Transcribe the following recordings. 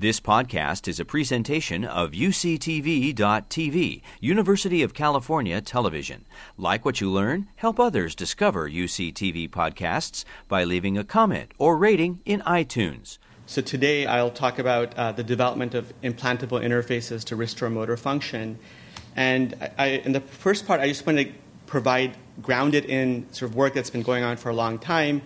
This podcast is a presentation of UCTV.tv, University of California Television. Like what you learn? Help others discover UCTV podcasts by leaving a comment or rating in iTunes. So today I'll talk about uh, the development of implantable interfaces to restore motor function. And I, in the first part, I just want to provide grounded in sort of work that's been going on for a long time.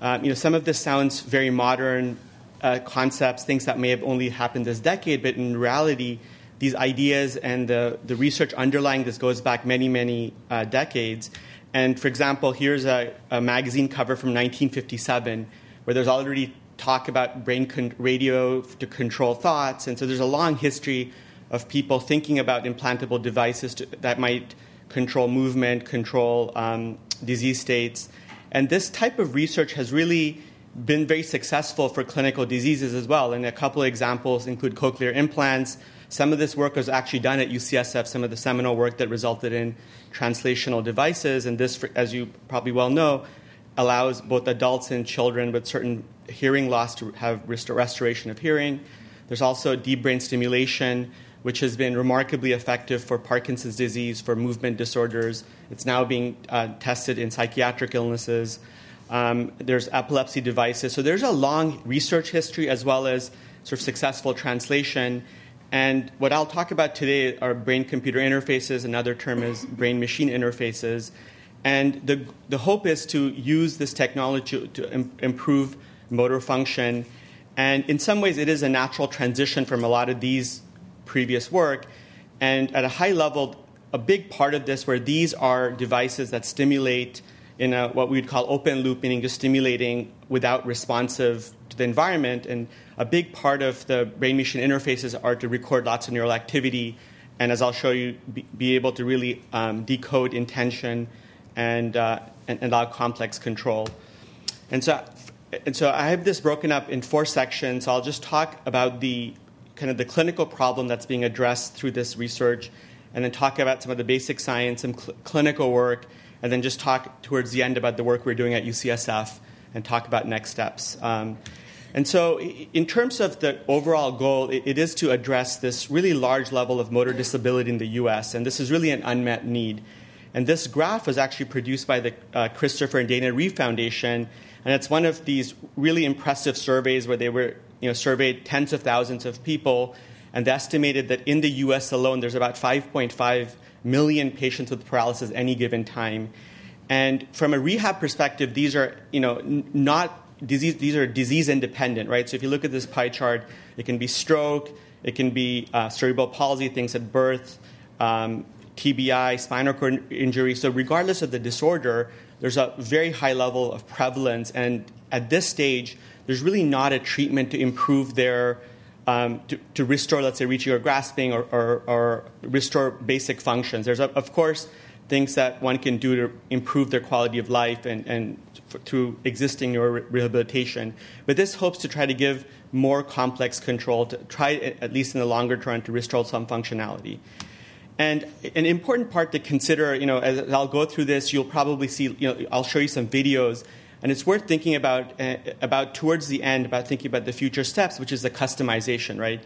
Uh, you know, some of this sounds very modern, uh, concepts, things that may have only happened this decade, but in reality, these ideas and the, the research underlying this goes back many, many uh, decades. And for example, here's a, a, magazine cover from 1957 where there's already talk about brain con- radio to control thoughts. And so there's a long history of people thinking about implantable devices to, that might control movement, control um, disease states. And this type of research has really been very successful for clinical diseases as well. And a couple of examples include cochlear implants. Some of this work was actually done at UCSF, some of the seminal work that resulted in translational devices. And this, as you probably well know, allows both adults and children with certain hearing loss to have restoration of hearing. There's also deep brain stimulation, which has been remarkably effective for Parkinson's disease, for movement disorders. It's now being uh, tested in psychiatric illnesses. Um, there's epilepsy devices. So there's a long research history as well as sort of successful translation. And what I'll talk about today are brain computer interfaces. Another term is brain machine interfaces. And the, the hope is to use this technology to, Im- improve motor function. And in some ways, it is a natural transition from a lot of these previous work. And at a high level, a big part of this, where these are devices that stimulate in a, what we would call open loop, meaning just stimulating without responsive to the environment. And a big part of the brain machine interfaces are to record lots of neural activity, and as I'll show you, be, be able to really um, decode intention and, uh, and, and allow complex control. And so, and so I have this broken up in four sections. So I'll just talk about the kind of the clinical problem that's being addressed through this research, and then talk about some of the basic science and cl- clinical work, and then just talk towards the end about the work we're doing at UCSF and talk about next steps. Um, and so, in terms of the overall goal, it, is to address this really large level of motor disability in the US, and this is really an unmet need. And this graph was actually produced by the uh, Christopher and Dana Reeve Foundation, and it's one of these really impressive surveys where they were, you know, surveyed tens of thousands of people, and they estimated that in the US alone, there's about 5.5 million patients with paralysis any given time. And from a rehab perspective, these are you know not disease. These are disease independent, right? So if you look at this pie chart, it can be stroke, it can be uh, cerebral palsy, things at birth, um, TBI, spinal cord injury. So regardless of the disorder, there's a very high level of prevalence, and at this stage, there's really not a treatment to improve their um, to, to, restore, let's say, reaching or grasping or, or, or restore basic functions. There's, of course, things that one can do to improve their quality of life and, and through existing neuro rehabilitation. But this hopes to try to give more complex control, to try, at least in the longer term, to restore some functionality. And an important part to consider, you know, as I'll go through this, you'll probably see, you know, I'll show you some videos and it's worth thinking about, uh, about towards the end, about thinking about the future steps, which is the customization, right?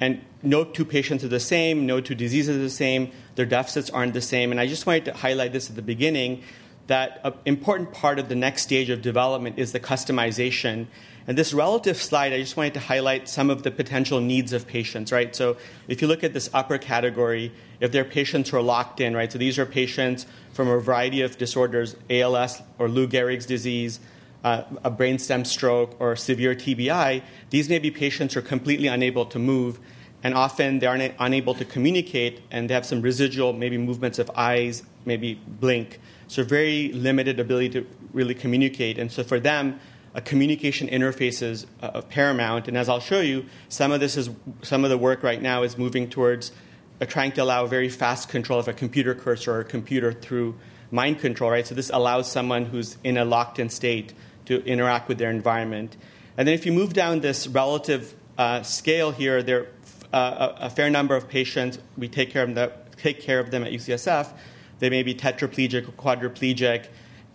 And no two patients are the same, no two diseases are the same, their deficits aren't the same. And I just wanted to highlight this at the beginning that an important part of the next stage of development is the customization. And this relative slide, I just wanted to highlight some of the potential needs of patients, right? So if you look at this upper category, if they're patients who are locked in, right? So these are patients from a variety of disorders, ALS or Lou Gehrig's disease, uh, a brainstem stroke, or severe TBI. These may be patients who are completely unable to move, and often they are una- unable to communicate, and they have some residual, maybe movements of eyes, maybe blink. So very limited ability to really communicate. And so for them, a communication interface is uh, paramount. And as I'll show you, some of this is some of the work right now is moving towards uh, trying to allow very fast control of a computer cursor or a computer through mind control, right? So this allows someone who's in a locked-in state to interact with their environment. And then if you move down this relative uh, scale here, there uh, a, a, fair number of patients we take care of them, take care of them at UCSF. They may be tetraplegic or quadriplegic,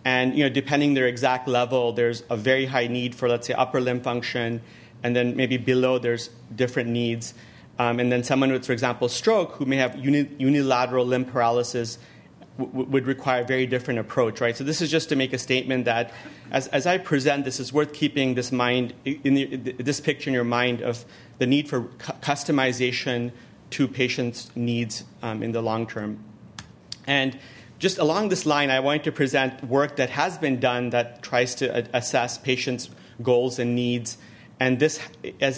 and you know, depending their exact level, there's a very high need for, let's say, upper limb function and then maybe below there's different needs. Um, and then someone with, for example, stroke who may have uni- unilateral limb paralysis w- would require a very different approach, right? So this is just to make a statement that as, as I present this, it's worth keeping this mind in the, this picture in your mind of the need for cu- customization to patients' needs um, in the long term. And just along this line, I wanted to present work that has been done that tries to assess patients' goals and needs. And this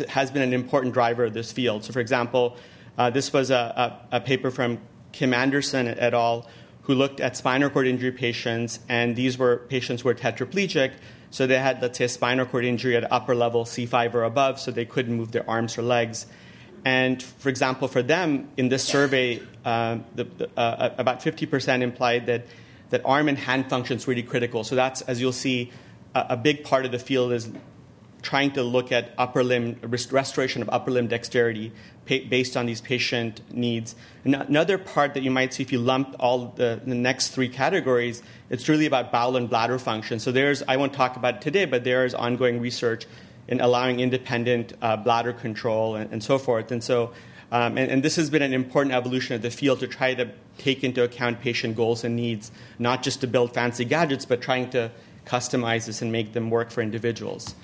has been an important driver of this field. So, for example, uh, this was a, a, a paper from Kim Anderson et al who looked at spinal cord injury patients, and these were patients who were tetraplegic. So they had, let's say, a spinal cord injury at upper level C5 or above, so they couldn't move their arms or legs. And for example, for them in this survey, uh, the, uh, about 50% implied that, that arm and hand function is really critical. So that's, as you'll see, a, a big part of the field is trying to look at upper limb restoration of upper limb dexterity based on these patient needs. Another part that you might see if you lump all the, the, next three categories, it's really about bowel and bladder function. So there's, I won't talk about it today, but there is ongoing research in allowing independent uh, bladder control and, and, so forth. And so, um, and, and, this has been an important evolution of the field to try to take into account patient goals and needs, not just to build fancy gadgets, but trying to customize this and make them work for individuals.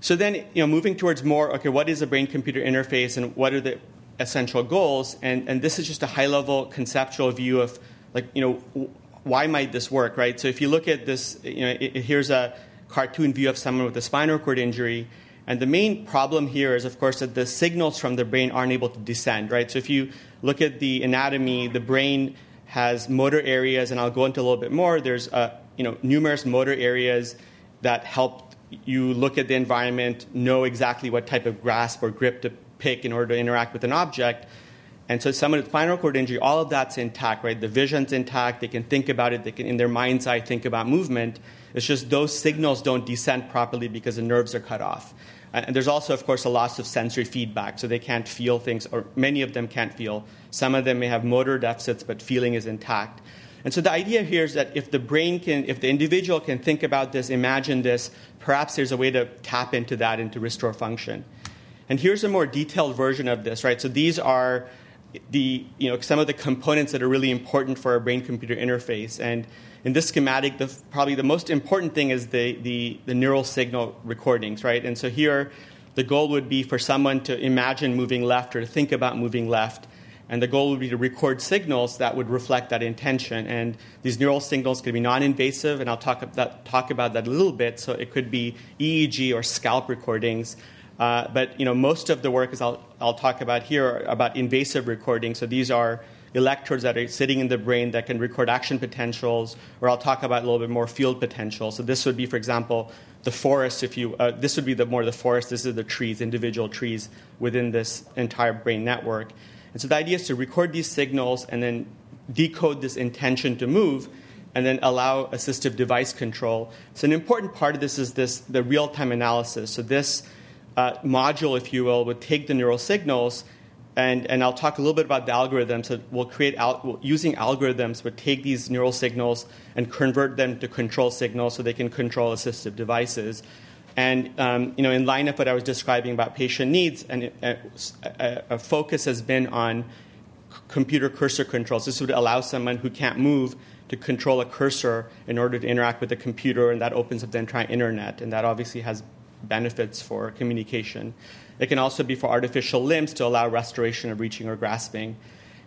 So then, you know, moving towards more, okay, what is a brain-computer interface and what are the essential goals? And, and this is just a high-level conceptual view of, like, you know, why might this work, right? So if you look at this, you know, it, here's a cartoon view of someone with a spinal cord injury. And the main problem here is, of course, that the signals from the brain aren't able to descend, right? So if you look at the anatomy, the brain has motor areas, and I'll go into a little bit more. There's, uh, you know, numerous motor areas that help you look at the environment, know exactly what type of grasp or grip to pick in order to interact with an object. And so someone with spinal cord injury, all of that's intact, right? The vision's intact. They can think about it. They can, in their mind's eye, think about movement. It's just those signals don't descend properly because the nerves are cut off. Uh, and there's also, of course, a loss of sensory feedback, so they can't feel things, or many of them can't feel. Some of them may have motor deficits, but feeling is intact. And so the idea here is that if the brain can, if the individual can think about this, imagine this, perhaps there's a way to tap into that and to restore function. And here's a more detailed version of this, right? So these are the, you know, some of the components that are really important for a brain computer interface. And in this schematic, the, probably the most important thing is the, the, the neural signal recordings, right? And so here, the goal would be for someone to imagine moving left or to think about moving left and the goal would be to record signals that would reflect that intention. And these neural signals could be non invasive, and I'll talk about, talk about that a little bit. So it could be EEG or scalp recordings. Uh, but you know, most of the work, as I'll, I'll talk about here, are about invasive recordings. So these are electrodes that are sitting in the brain that can record action potentials, or I'll talk about a little bit more field potential. So this would be, for example, the forest. If you, uh, this would be the more the forest. This is the trees, individual trees within this entire brain network. And so the idea is to record these signals and then decode this intention to move and then allow assistive device control. So an important part of this is this the real-time analysis. So this uh, module, if you will, would take the neural signals and, and I'll talk a little bit about the algorithms. So we'll create al- using algorithms would take these neural signals and convert them to control signals so they can control assistive devices. And um, you know, in line of what I was describing about patient needs, and a, a, a focus has been on computer cursor controls. This would allow someone who can't move to control a cursor in order to interact with the computer, and that opens up the entire internet, and that obviously has benefits for communication. It can also be for artificial limbs to allow restoration of reaching or grasping.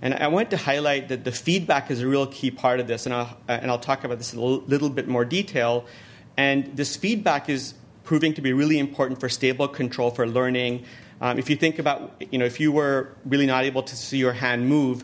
And I want to highlight that the feedback is a real key part of this, and I'll, and I'll talk about this in a little bit more detail. And this feedback is proving to be really important for stable control for learning. Um, if you think about, you know, if you were really not able to see your hand move,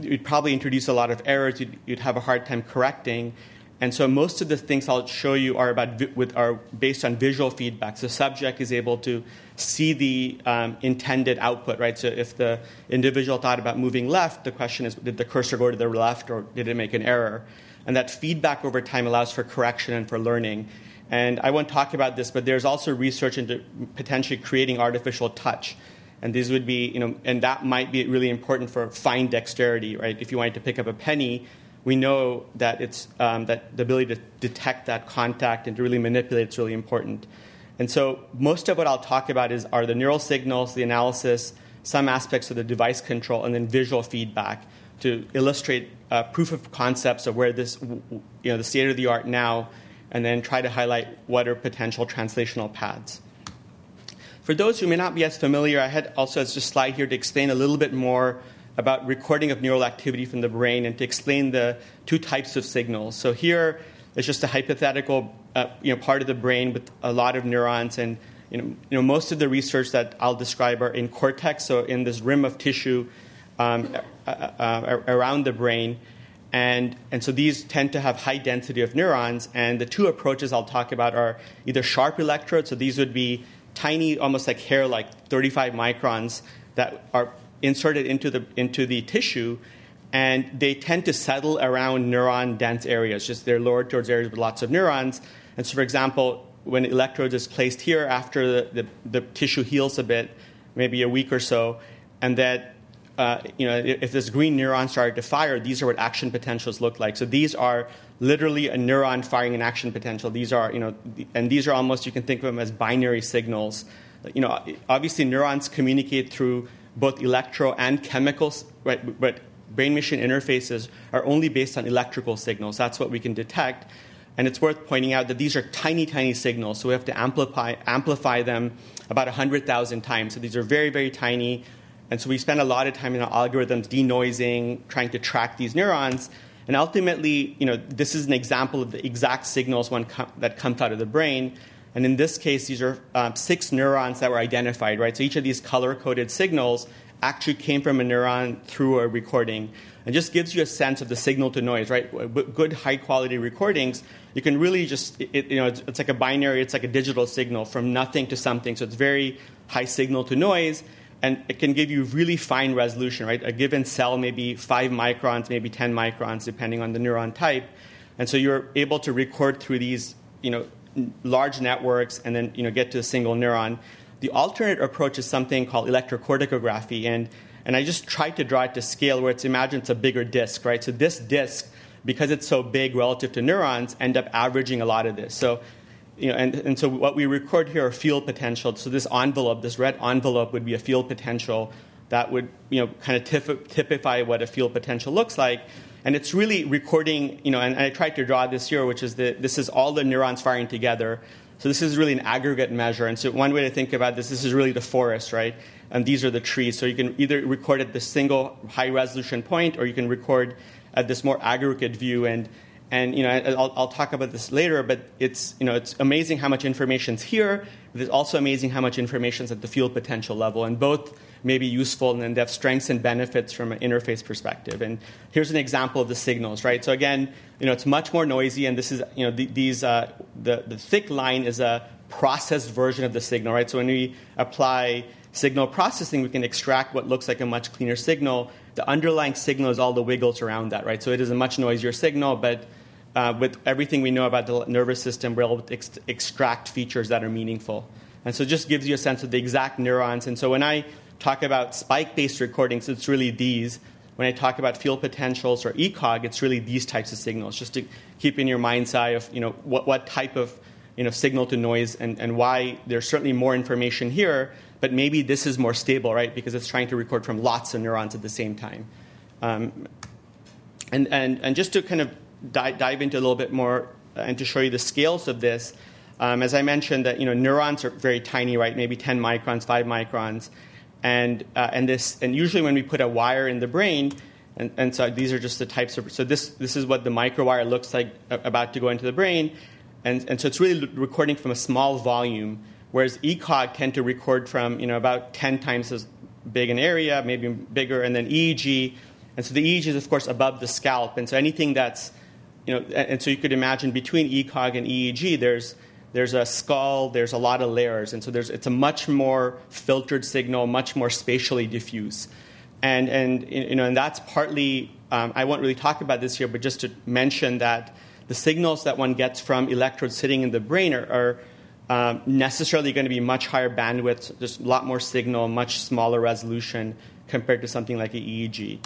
you'd probably introduce a lot of errors. You'd, you'd have a hard time correcting. And so most of the things I'll show you are about with, are based on visual feedback. So the subject is able to see the um, intended output, right? So if the individual thought about moving left, the question is, did the cursor go to the left or did it make an error? And that feedback over time allows for correction and for learning. And I won't talk about this, but there's also research into potentially creating artificial touch. And these would be, you know, and that might be really important for fine dexterity, right? If you wanted to pick up a penny, we know that it's um, that the ability to detect that contact and to really manipulate it's really important. And so most of what I'll talk about is are the neural signals, the analysis, some aspects of the device control, and then visual feedback to illustrate uh, proof of concepts of where this, you know, the state of the art now, and then try to highlight what are potential translational paths. For those who may not be as familiar, I had also a slide here to explain a little bit more about recording of neural activity from the brain and to explain the two types of signals. So here is just a hypothetical uh, you know, part of the brain with a lot of neurons and you know, you know, most of the research that I'll describe are in cortex, so in this rim of tissue um, uh, uh, around the brain. And, and so these tend to have high density of neurons. And the two approaches I'll talk about are either sharp electrodes, so these would be tiny, almost like hair, like 35 microns, that are inserted into the, into the tissue. And they tend to settle around neuron dense areas, just they're lowered towards areas with lots of neurons. And so, for example, when electrodes is placed here after the, the, the tissue heals a bit, maybe a week or so, and that uh, you know, if this green neuron started to fire, these are what action potentials look like. So these are literally a neuron firing an action potential. These are, you know, and these are almost you can think of them as binary signals. You know, obviously neurons communicate through both electro and chemicals, right? But brain-machine interfaces are only based on electrical signals. That's what we can detect. And it's worth pointing out that these are tiny, tiny signals, so we have to amplify, amplify them about 100,000 times. So these are very, very tiny. And so we spend a lot of time in our algorithms denoising, trying to track these neurons. And ultimately, you know, this is an example of the exact signals one com- that comes out of the brain. And in this case, these are um, six neurons that were identified, right? So each of these color coded signals actually came from a neuron through a recording and just gives you a sense of the signal to noise, right? Good high quality recordings, you can really just, it, you know, it's, it's, like a binary, it's like a digital signal from nothing to something. So it's very high signal to noise, and it can give you really fine resolution, right? A given cell may be five microns, maybe 10 microns, depending on the neuron type. And so you're able to record through these, you know, large networks and then, you know, get to a single neuron. The alternate approach is something called electrocorticography, and and I just tried to draw it to scale where it's imagine it's a bigger disk, right? So this disk, because it's so big relative to neurons, end up averaging a lot of this. So you know, and, and so what we record here are field potentials. So this envelope, this red envelope, would be a field potential that would you know kind of typify what a field potential looks like. And it's really recording, you know, and, and I tried to draw this here, which is that this is all the neurons firing together. So this is really an aggregate measure. And so one way to think about this, this is really the forest, right? And these are the trees. So you can either record at this single high resolution point, or you can record at this more aggregate view. And and you know, I'll, I'll, talk about this later, but it's you know, it's amazing how much information is here. But it's also amazing how much information is at the field potential level, and both may be useful and then they have strengths and benefits from an interface perspective. And here's an example of the signals, right? So again, you know, it's much more noisy, and this is you know, the, these uh, the the thick line is a processed version of the signal, right? So when we apply signal processing, we can extract what looks like a much cleaner signal. The underlying signal is all the wiggles around that, right? So it is a much noisier signal, but uh, with everything we know about the nervous system, we're able to ex- extract features that are meaningful. And so it just gives you a sense of the exact neurons. And so when I talk about spike based recordings, it's really these. When I talk about field potentials or ECOG, it's really these types of signals, just to keep in your mind's eye of you know, what, what type of you know, signal to noise and, and why there's certainly more information here, but maybe this is more stable, right? Because it's trying to record from lots of neurons at the same time. Um, and, and, and just to kind of dive, dive into a little bit more uh, and to show you the scales of this, um, as I mentioned, that you know neurons are very tiny, right? Maybe 10 microns, 5 microns, and uh, and this and usually when we put a wire in the brain, and, and so these are just the types of so this this is what the microwire looks like about to go into the brain, and and so it's really recording from a small volume, whereas ECOG tend to record from you know about 10 times as big an area, maybe bigger, and then EEG, and so the EEG is of course above the scalp, and so anything that's you know, and so you could imagine between ECOG and EEG, there's there's a skull, there's a lot of layers, and so there's it's a much more filtered signal, much more spatially diffuse, and and you know, and that's partly um, I won't really talk about this here, but just to mention that the signals that one gets from electrodes sitting in the brain are, are um, necessarily going to be much higher bandwidth, there's a lot more signal, much smaller resolution compared to something like an EEG.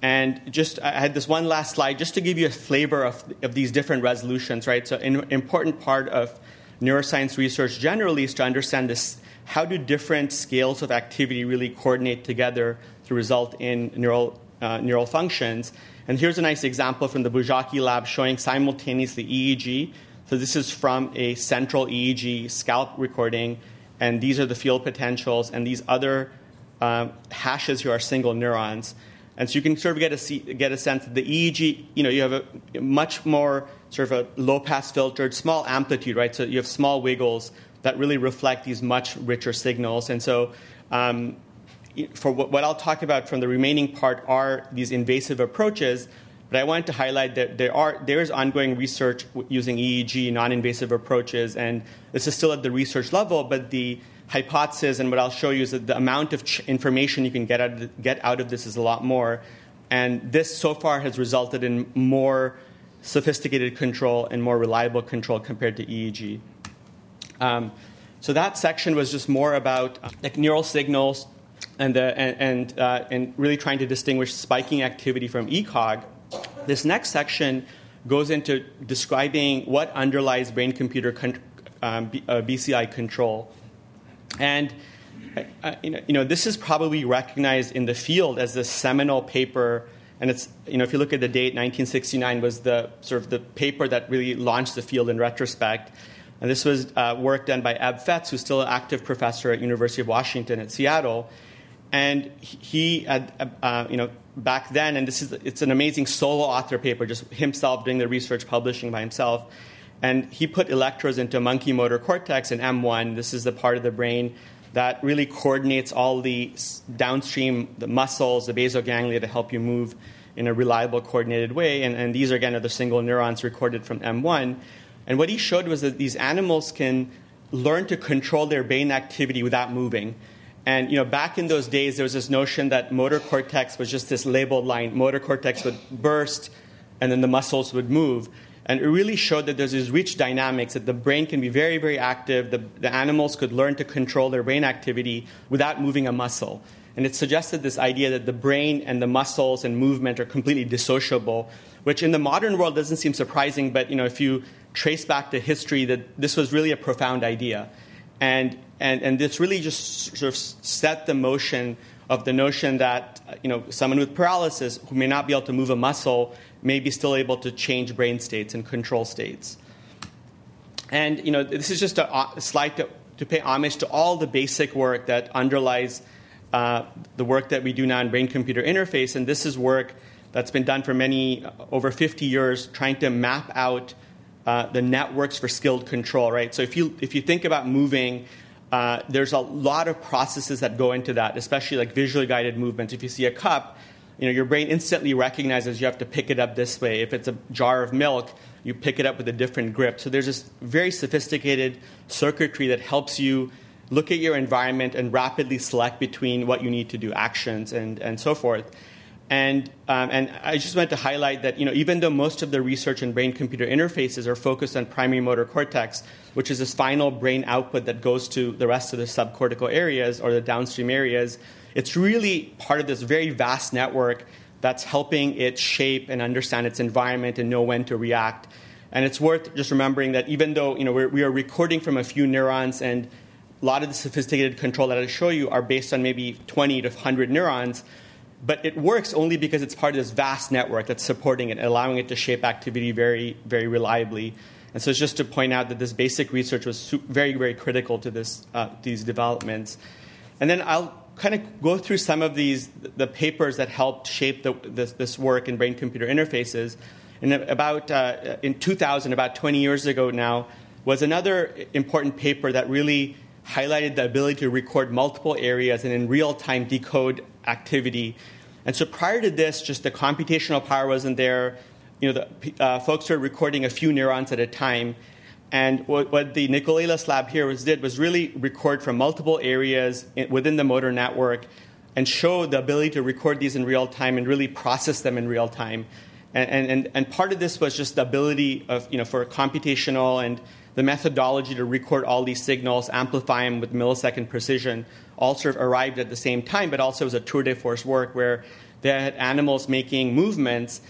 And just, I had this one last slide just to give you a flavor of, of these different resolutions, right? So, an important part of neuroscience research generally is to understand this how do different scales of activity really coordinate together to result in neural, uh, neural functions. And here's a nice example from the Buzsáki lab showing simultaneously EEG. So this is from a central EEG scalp recording, and these are the field potentials, and these other um, hashes here are single neurons. And so you can sort of get a, get a sense that the EEG, you know, you have a much more sort of a low pass filtered, small amplitude, right? So you have small wiggles that really reflect these much richer signals. And so um, for what I'll talk about from the remaining part are these invasive approaches. But I wanted to highlight that there are there is ongoing research using EEG non-invasive approaches, and this is still at the research level. But the hypothesis and what I'll show you is that the amount of ch- information you can get out, of, get out of this is a lot more. And this so far has resulted in more sophisticated control and more reliable control compared to EEG. Um, so that section was just more about uh, like neural signals and, the, and, and, uh, and really trying to distinguish spiking activity from ECOG. This next section goes into describing what underlies brain computer con- um, B, uh, BCI control. And uh, you, know, you know, this is probably recognized in the field as the seminal paper. And it's, you know, if you look at the date, 1969 was the sort of the paper that really launched the field in retrospect. And this was uh, work done by Eb Fetz, who's still an active professor at University of Washington at Seattle. And he, had, uh, you know, back then, and this is it's an amazing solo author paper, just himself doing the research, publishing by himself. And he put electrodes into monkey motor cortex and M1. This is the part of the brain that really coordinates all the downstream, the muscles, the basal ganglia to help you move in a reliable, coordinated way. And, and these, are again, are the single neurons recorded from M1. And what he showed was that these animals can learn to control their brain activity without moving. And you know, back in those days, there was this notion that motor cortex was just this labeled line. Motor cortex would burst, and then the muscles would move. And it really showed that there's these rich dynamics that the brain can be very, very active. The, the animals could learn to control their brain activity without moving a muscle. And it suggested this idea that the brain and the muscles and movement are completely dissociable, which in the modern world doesn't seem surprising, but you know, if you trace back to history, that this was really a profound idea. And, and, and this really just sort of set the motion of the notion that you know, someone with paralysis who may not be able to move a muscle may be still able to change brain states and control states. And you know, this is just a, slide to, to, pay homage to all the basic work that underlies uh, the work that we do now in brain-computer interface. And this is work that's been done for many, uh, over 50 years, trying to map out uh, the networks for skilled control. Right. So if you if you think about moving. Uh, there's a lot of processes that go into that, especially like visually guided movements. If you see a cup, you know, your brain instantly recognizes you have to pick it up this way. If it's a jar of milk, you pick it up with a different grip. So there's this very sophisticated circuitry that helps you look at your environment and rapidly select between what you need to do, actions, and, and so forth. And, um, and I just wanted to highlight that you know, even though most of the research in brain computer interfaces are focused on primary motor cortex, which is this final brain output that goes to the rest of the subcortical areas or the downstream areas, it's really part of this very vast network that's helping it shape and understand its environment and know when to react. And it's worth just remembering that even though you know, we're, we are recording from a few neurons and a lot of the sophisticated control that I show you are based on maybe 20 to 100 neurons, but it works only because it's part of this vast network that's supporting it and allowing it to shape activity very, very reliably. And so it's just to point out that this basic research was very, very critical to this, uh, these developments. And then I'll kind of go through some of these the papers that helped shape the, this, this, work in brain computer interfaces. And about uh, in 2000, about 20 years ago now, was another important paper that really highlighted the ability to record multiple areas and in real time decode activity. And so prior to this, just the computational power wasn't there. You know, the uh, folks were recording a few neurons at a time. And what, what the Nicolelis lab here was, did was really record from multiple areas within the motor network and show the ability to record these in real time and really process them in real time. And, and, and part of this was just the ability of, you know, for computational and the methodology to record all these signals, amplify them with millisecond precision, all sort of arrived at the same time, but also was a tour de force work where they had animals making movements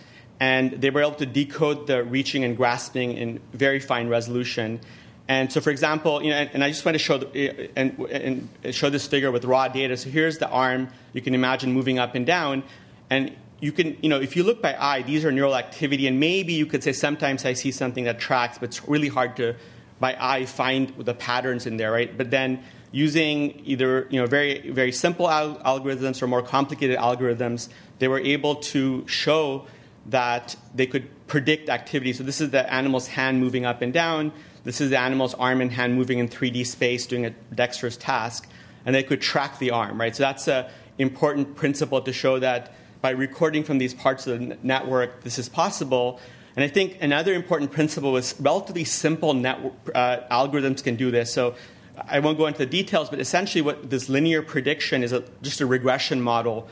and they were able to decode the reaching and grasping in very fine resolution. And so, for example, you know, and, and I just want to show the, eh, and, and show this figure with raw data. So here's the arm. You can imagine moving up and down, and you can, you know, if you look by eye, these are neural activity, and maybe you could say sometimes I see something that tracks, but it's really hard to by eye find the patterns in there, right? But then using either you know very very simple al- algorithms or more complicated algorithms, they were able to show that they could predict activity. So this is the animal's hand moving up and down. This is the animal's arm and hand moving in 3D space doing a dexterous task, and they could track the arm, right? So that's an important principle to show that by recording from these parts of the network, this is possible. And I think another important principle is relatively simple network, uh, algorithms can do this. So I won't go into the details, but essentially, what this linear prediction is a, just a regression model.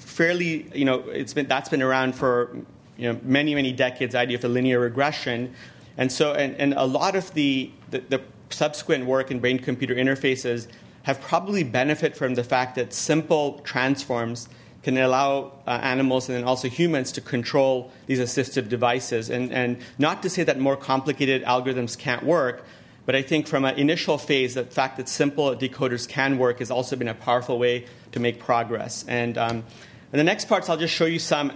Fairly, you know, it's been that's been around for you know many many decades. Idea of the linear regression, and so and, and a lot of the, the, the subsequent work in brain computer interfaces have probably benefit from the fact that simple transforms can allow uh, animals and then also humans to control these assistive devices. And, and not to say that more complicated algorithms can't work, but I think from an initial phase, the fact that simple decoders can work has also been a powerful way to make progress. And um, in the next parts, I'll just show you some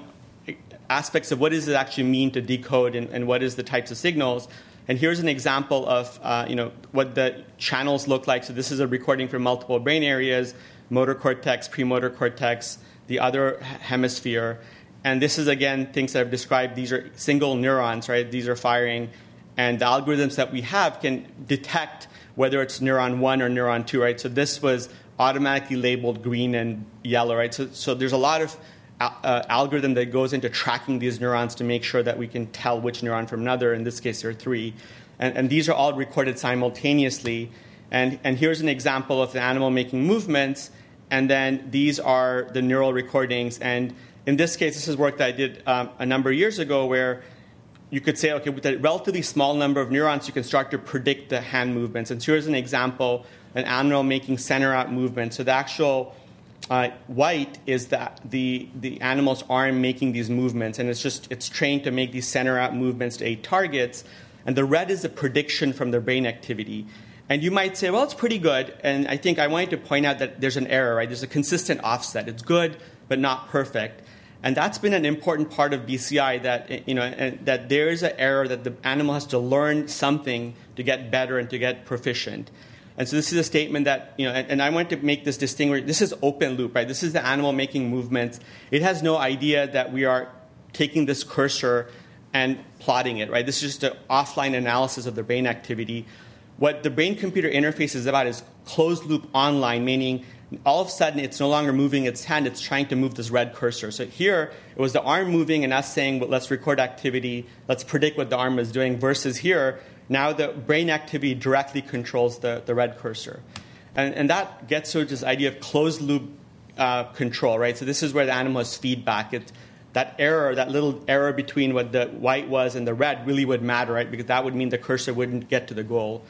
aspects of what does it actually mean to decode and, and what is the types of signals. And here's an example of uh, you know, what the channels look like. So this is a recording from multiple brain areas, motor cortex, premotor cortex, the other hemisphere. And this is, again, things that I've described. These are single neurons, right? These are firing and the algorithms that we have can detect whether it's neuron 1 or neuron 2, right? So this was automatically labeled green and yellow, right? So, so there's a lot of uh, algorithm that goes into tracking these neurons to make sure that we can tell which neuron from another. In this case, there are three. And, and these are all recorded simultaneously. And, and here's an example of the animal making movements. And then these are the neural recordings. And in this case, this is work that I did um, a number of years ago where you could say, okay, with a relatively small number of neurons, you can start to predict the hand movements. And so here's an example an animal making center out movement. So the actual uh, white is that the, the animal's arm making these movements, and it's just it's trained to make these center out movements to eight targets. And the red is a prediction from their brain activity. And you might say, well, it's pretty good. And I think I wanted to point out that there's an error, right? There's a consistent offset. It's good, but not perfect. And that's been an important part of BCI that, you know, that there is an error that the animal has to learn something to get better and to get proficient. And so this is a statement that, you know, and, and I want to make this distinguish. This is open loop, right? This is the animal making movements. It has no idea that we are taking this cursor and plotting it, right? This is just an offline analysis of the brain activity. What the brain computer interface is about is closed loop online, meaning all of a sudden it's no longer moving its hand, it's trying to move this red cursor. So here it was the arm moving and us saying, well, let's record activity, let's predict what the arm is doing, versus here, now the brain activity directly controls the, the red cursor. And, and that gets to this idea of closed loop uh, control, right? So this is where the animal has feedback. It, that error, that little error between what the white was and the red, really would matter, right? Because that would mean the cursor wouldn't get to the goal.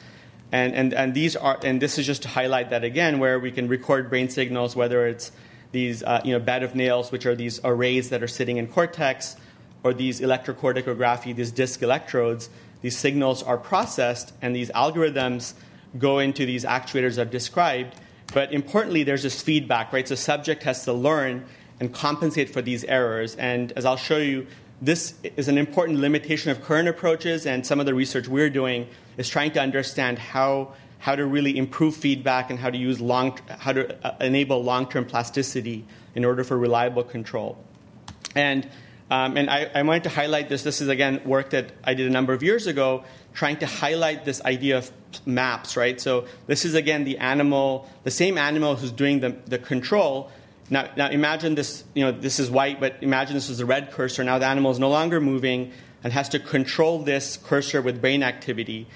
And, and, and these are, and this is just to highlight that again, where we can record brain signals, whether it's these uh, you know, bed of nails, which are these arrays that are sitting in cortex, or these electrocorticography, these disc electrodes. These signals are processed, and these algorithms go into these actuators I've described. But importantly, there's this feedback, right? So subject has to learn and compensate for these errors. And as I'll show you, this is an important limitation of current approaches, and some of the research we're doing is trying to understand how, how to really improve feedback and how to use long, how to uh, enable long-term plasticity in order for reliable control. And um, and I, I, wanted to highlight this. This is again work that I did a number of years ago, trying to highlight this idea of maps, right? So this is again the animal, the same animal who's doing the, the control, now, now imagine this, you know, this is white, but imagine this is a red cursor. Now the animal is no longer moving and has to control this cursor with brain activity.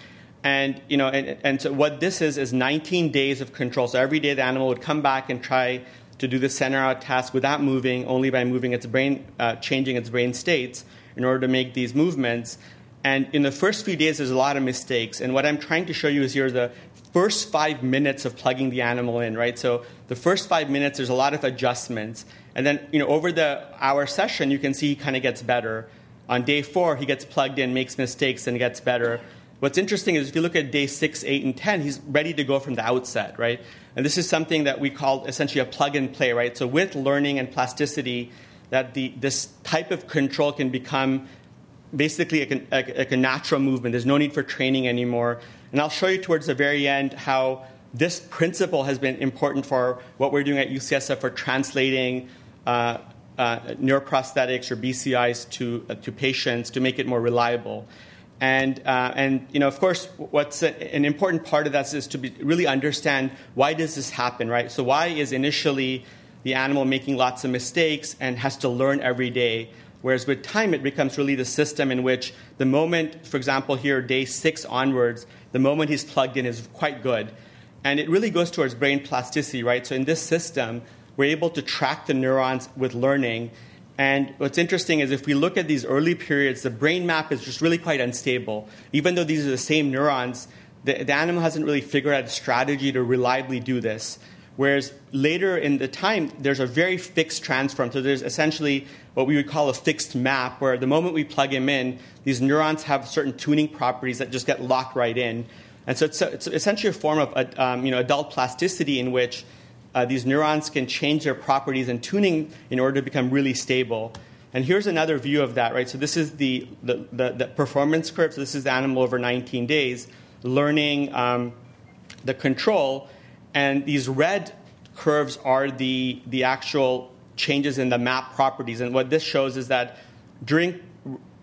And, you know, and, and so what this is is 19 days of control. So every day the animal would come back and try to do the center out task without moving, only by moving its brain, uh, changing its brain states in order to make these movements. And in the first few days, there's a lot of mistakes. And what I'm trying to show you is here the first five minutes of plugging the animal in, right? So the first five minutes, there's a lot of adjustments. And then, you know, over the hour session, you can see he kind of gets better. On day four, he gets plugged in, makes mistakes, and gets better. What's interesting is if you look at day six, eight, and 10, he's ready to go from the outset, right? And this is something that we call essentially a plug and play, right? So with learning and plasticity, that the, this type of control can become basically like a, like a natural movement. There's no need for training anymore. And I'll show you towards the very end how this principle has been important for what we're doing at UCSF for translating uh, uh, neuroprosthetics or BCIs to, uh, to patients to make it more reliable. And, uh, and you know, of course, what's a, an important part of that is to be, really understand why does this happen, right? So why is initially the animal making lots of mistakes and has to learn every day? Whereas with time, it becomes really the system in which the moment, for example, here, day six onwards, the moment he's plugged in is quite good. And it really goes towards brain plasticity, right? So in this system, we're able to track the neurons with learning and what's interesting is if we look at these early periods, the brain map is just really quite unstable. Even though these are the same neurons, the, the animal hasn't really figured out a strategy to reliably do this. Whereas later in the time, there's a very fixed transform. So there's essentially what we would call a fixed map, where the moment we plug him in, these neurons have certain tuning properties that just get locked right in. And so it's, a, it's essentially a form of um, you know, adult plasticity in which uh, these neurons can change their properties and tuning in order to become really stable. And here's another view of that, right? So this is the, the, the, the performance curve. So this is the animal over 19 days learning um, the control. And these red curves are the, the actual changes in the map properties. And what this shows is that during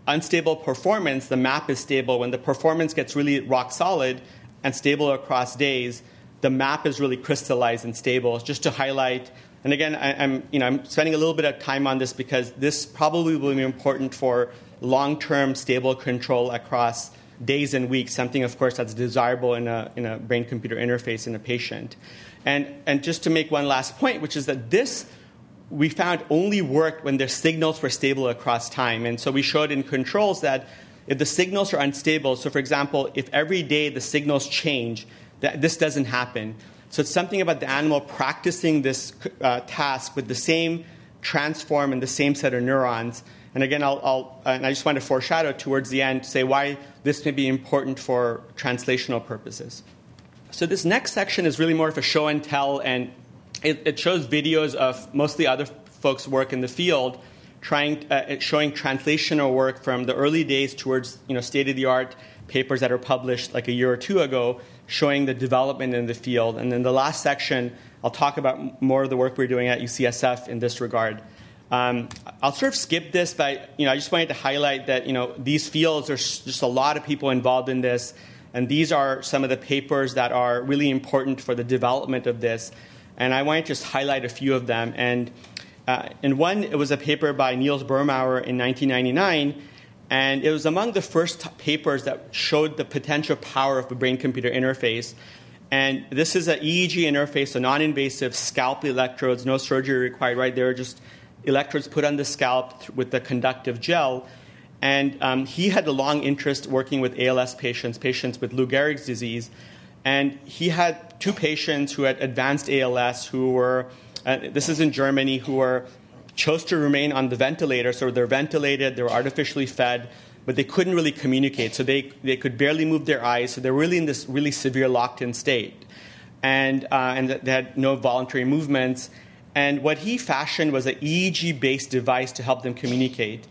unstable performance, the map is stable. When the performance gets really rock solid and stable across days, the map is really crystallized and stable. Just to highlight, and again, I, am you know I'm spending a little bit of time on this because this probably will be important for long-term stable control across days and weeks. Something, of course, that's desirable in a in a brain-computer interface in a patient. And and just to make one last point, which is that this we found only worked when their signals were stable across time. And so we showed in controls that if the signals are unstable, so for example, if every day the signals change, that this doesn't happen. So it's something about the animal practicing this uh, task with the same transform and the same set of neurons. And again, I'll, I'll and I just want to foreshadow towards the end to say why this may be important for translational purposes. So this next section is really more of a show and tell, and it, it shows videos of mostly other folks' work in the field, trying uh, showing translational work from the early days towards you know state of the art papers that are published like a year or two ago showing the development in the field. And then the last section, I'll talk about more of the work we're doing at UCSF in this regard. Um, I'll sort of skip this, but you know, I just wanted to highlight that you know, these fields, there's just a lot of people involved in this, and these are some of the papers that are really important for the development of this. And I want to just highlight a few of them. And uh, in one, it was a paper by Niels Birbaumer in 1999 and it was among the first papers that showed the potential power of the brain computer interface. And this is an EEG interface, so non invasive scalp electrodes, no surgery required, right? There are just electrodes put on the scalp with the conductive gel. And um, he had a long interest working with ALS patients, patients with Lou Gehrig's disease. And he had two patients who had advanced ALS who were, uh, this is in Germany, who were chose to remain on the ventilator. So they're ventilated, they're artificially fed, but they couldn't really communicate. So they, they could barely move their eyes. So they're really in this really severe locked in state. And, uh, and they had no voluntary movements. And what he fashioned was an EEG based device to help them communicate.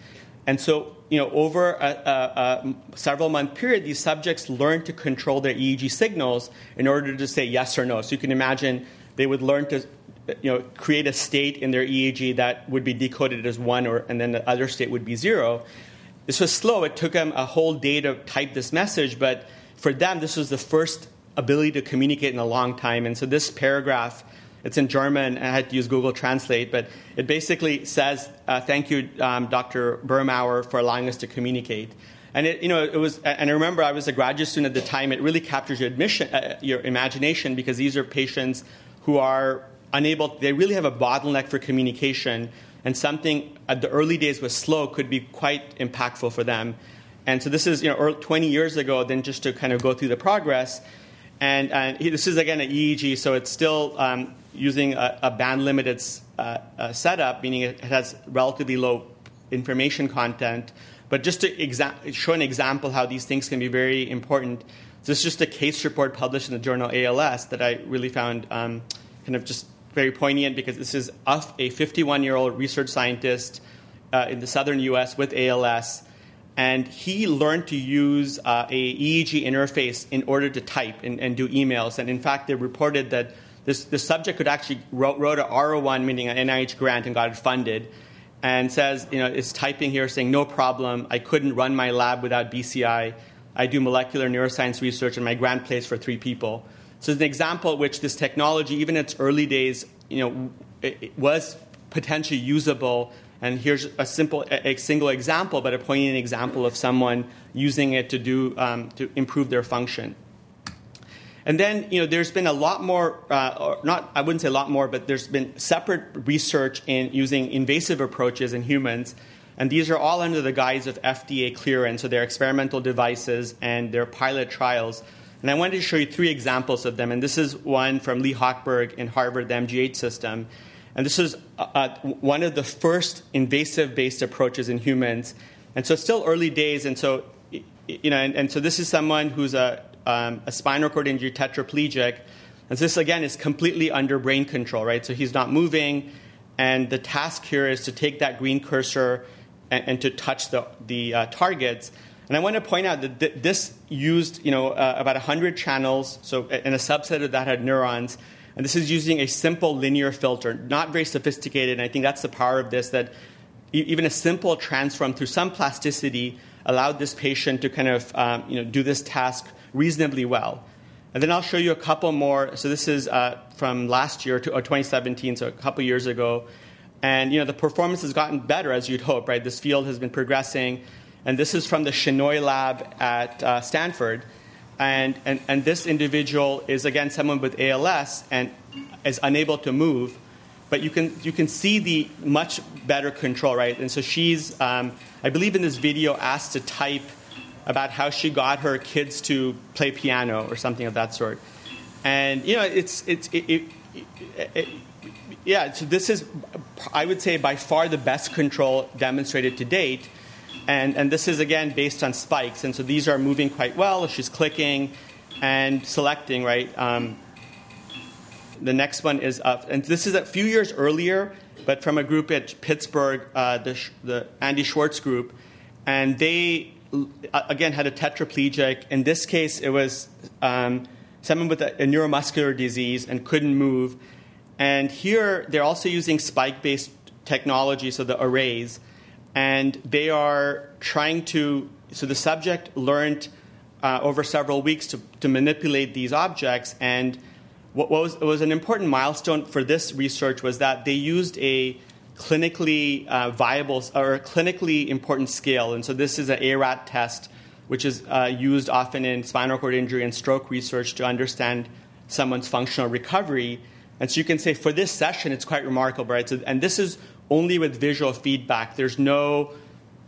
And so, you know, over a, a, a several month period, these subjects learned to control their EEG signals in order to say yes or no. So you can imagine they would learn to you know, create a state in their EEG that would be decoded as one, or, and then the other state would be zero. This was slow. It took them a whole day to type this message, but for them, this was the first ability to communicate in a long time. And so this paragraph, it's in German, I had to use Google Translate, but it basically says, uh, "Thank you, um, Dr. Birbaumer, for allowing us to communicate." And it, you know, it was, and I remember I was a graduate student at the time. It really captures your admission, uh, your imagination, because these are patients who are unable, they really have a bottleneck for communication, and something at the early days was slow could be quite impactful for them. And so this is you know 20 years ago. Then just to kind of go through the progress, and, and this is again an EEG, so it's still um, using a, a band limited uh, uh, setup, meaning it has relatively low information content. but just to exa- show an example how these things can be very important, this is just a case report published in the journal ALS that I really found um, kind of just very poignant because this is a 51 year old research scientist uh, in the southern US with ALS. And he learned to use uh, a EEG interface in order to type and, and, do emails. And in fact, they reported that this, the subject could actually wrote, wrote a R01, meaning an NIH grant, and got it funded. And says, you know, is typing here saying, no problem, I couldn't run my lab without BCI. I do molecular neuroscience research, and my grant plays for three people. So it's an example which this technology, even in its early days, you know, it, it was potentially usable. And here's a simple, a, single example, but a poignant example of someone using it to do um, to improve their function. And then, you know, there's been a lot more, uh, not, I wouldn't say a lot more, but there's been separate research in using invasive approaches in humans. And these are all under the guise of FDA clearance, so they're experimental devices and they're pilot trials. And I wanted to show you three examples of them. And this is one from Lee Hochberg in Harvard, the MGH system. And this is uh, uh one of the first invasive based approaches in humans. And so it's still early days. And so, you know, and, and so this is someone who's a, um, a spinal cord injury tetraplegic. And so this, again, is completely under brain control, right? So he's not moving. And the task here is to take that green cursor and, and to touch the, the uh, targets. And I want to point out that th- this used you know, uh, about 100 channels, so and a subset of that had neurons. And this is using a simple linear filter, not very sophisticated. And I think that's the power of this, that e- even a simple transform through some plasticity allowed this patient to kind of um, you know, do this task reasonably well. And then I'll show you a couple more. So this is uh, from last year to or 2017, so a couple years ago. And you know the performance has gotten better as you'd hope, right? This field has been progressing. And this is from the Shenoy lab at uh, Stanford. And, and, and this individual is, again, someone with ALS and is unable to move. But you can, you can see the much better control, right? And so she's, um, I believe in this video, asked to type about how she got her kids to play piano or something of that sort. And, you know, it's, it's, it, it, it, yeah, so this is, I would say, by far the best control demonstrated to date. And, and this is again based on spikes. And so these are moving quite well. She's clicking and selecting, right? Um, the next one is up. And this is a few years earlier, but from a group at Pittsburgh, uh, the, the Andy Schwartz group. And they, uh, again, had a tetraplegic. In this case, it was um, someone with a, a neuromuscular disease and couldn't move. And here, they're also using spike based technology, so the arrays and they are trying to. So the subject learned uh, over several weeks to, to manipulate these objects, and what was, was an important milestone for this research was that they used a clinically uh, viable or clinically important scale, and so this is an ARAT test, which is uh, used often in spinal cord injury and stroke research to understand someone's functional recovery. And so you can say for this session, it's quite remarkable, right? So, and this is only with visual feedback. There's no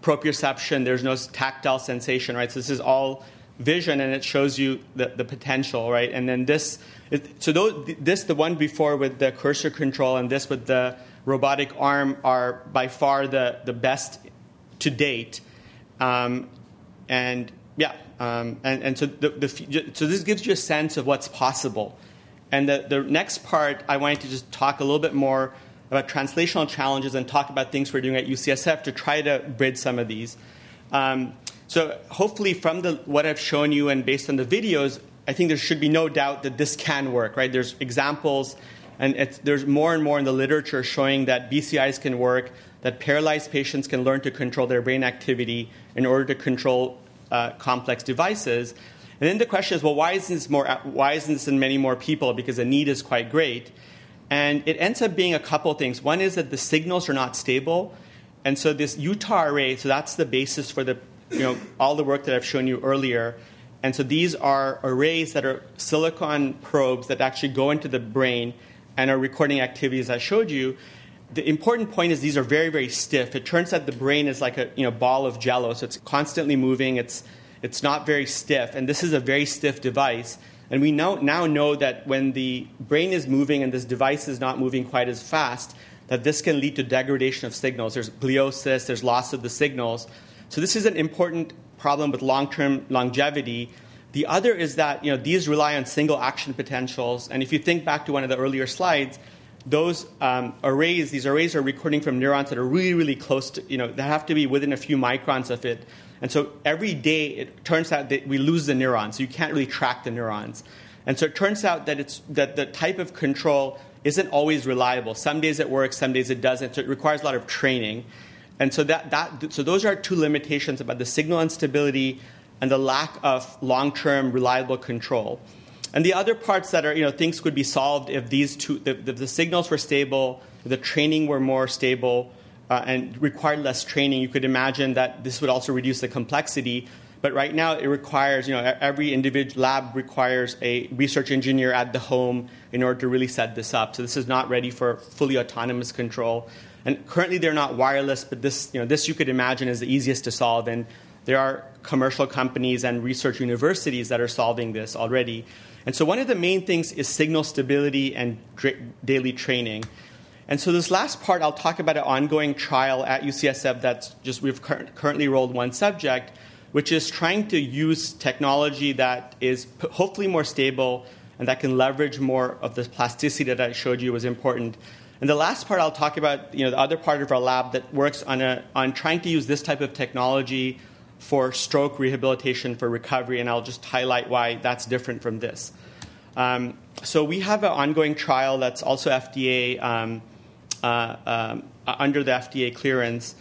proprioception, there's no tactile sensation, right? So this is all vision and it shows you the, the potential, right? And then this, so those, this, the one before with the cursor control and this with the robotic arm are by far the, the best to date. Um, and yeah, um, and, and so, the, the, so this gives you a sense of what's possible. And the, the next part, I wanted to just talk a little bit more about translational challenges and talk about things we're doing at UCSF to try to bridge some of these. Um, so hopefully, from the, what I've shown you and based on the videos, I think there should be no doubt that this can work. Right? There's examples, and there's more and more in the literature showing that BCIs can work, that paralyzed patients can learn to control their brain activity in order to control uh, complex devices. And then the question is, well, why isn't this more? Why isn't this in many more people? Because the need is quite great. And it ends up being a couple things. One is that the signals are not stable. And so this Utah array, so that's the basis for the, you know, all the work that I've shown you earlier. And so these are arrays that are silicon probes that actually go into the brain and are recording activities I showed you. The important point is these are very, very stiff. It turns out the brain is like a you know, ball of jello, so it's constantly moving. It's, it's not very stiff. And this is a very stiff device. And we know, now know that when the brain is moving and this device is not moving quite as fast, that this can lead to degradation of signals. There's gliosis, there's loss of the signals. So this is an important problem with long-term longevity. The other is that you know, these rely on single action potentials. And if you think back to one of the earlier slides, those um, arrays, these arrays are recording from neurons that are really, really close to, you know, that have to be within a few microns of it. And so every day it turns out that we lose the neurons. So you can't really track the neurons. And so it turns out that, it's, that the type of control isn't always reliable. Some days it works, some days it doesn't. So it requires a lot of training. And so, that, that, so those are two limitations about the signal instability and the lack of long term reliable control. And the other parts that are, you know, things could be solved if these two, if the, the signals were stable, the training were more stable, uh, and required less training. You could imagine that this would also reduce the complexity. But right now, it requires, you know, every individual lab requires a research engineer at the home in order to really set this up. So this is not ready for fully autonomous control. And currently, they're not wireless, but this, you know, this you could imagine is the easiest to solve. And there are commercial companies and research universities that are solving this already. And so, one of the main things is signal stability and daily training. And so, this last part, I'll talk about an ongoing trial at UCSF that's just we've cur- currently rolled one subject, which is trying to use technology that is p- hopefully more stable and that can leverage more of the plasticity that I showed you was important and the last part I'll talk about, you know, the other part of our lab that works on, a, on trying to use this type of technology for stroke rehabilitation for recovery, and I'll just highlight why that's different from this. Um, so we have an ongoing trial that's also FDA um, uh, um, under the FDA clearance,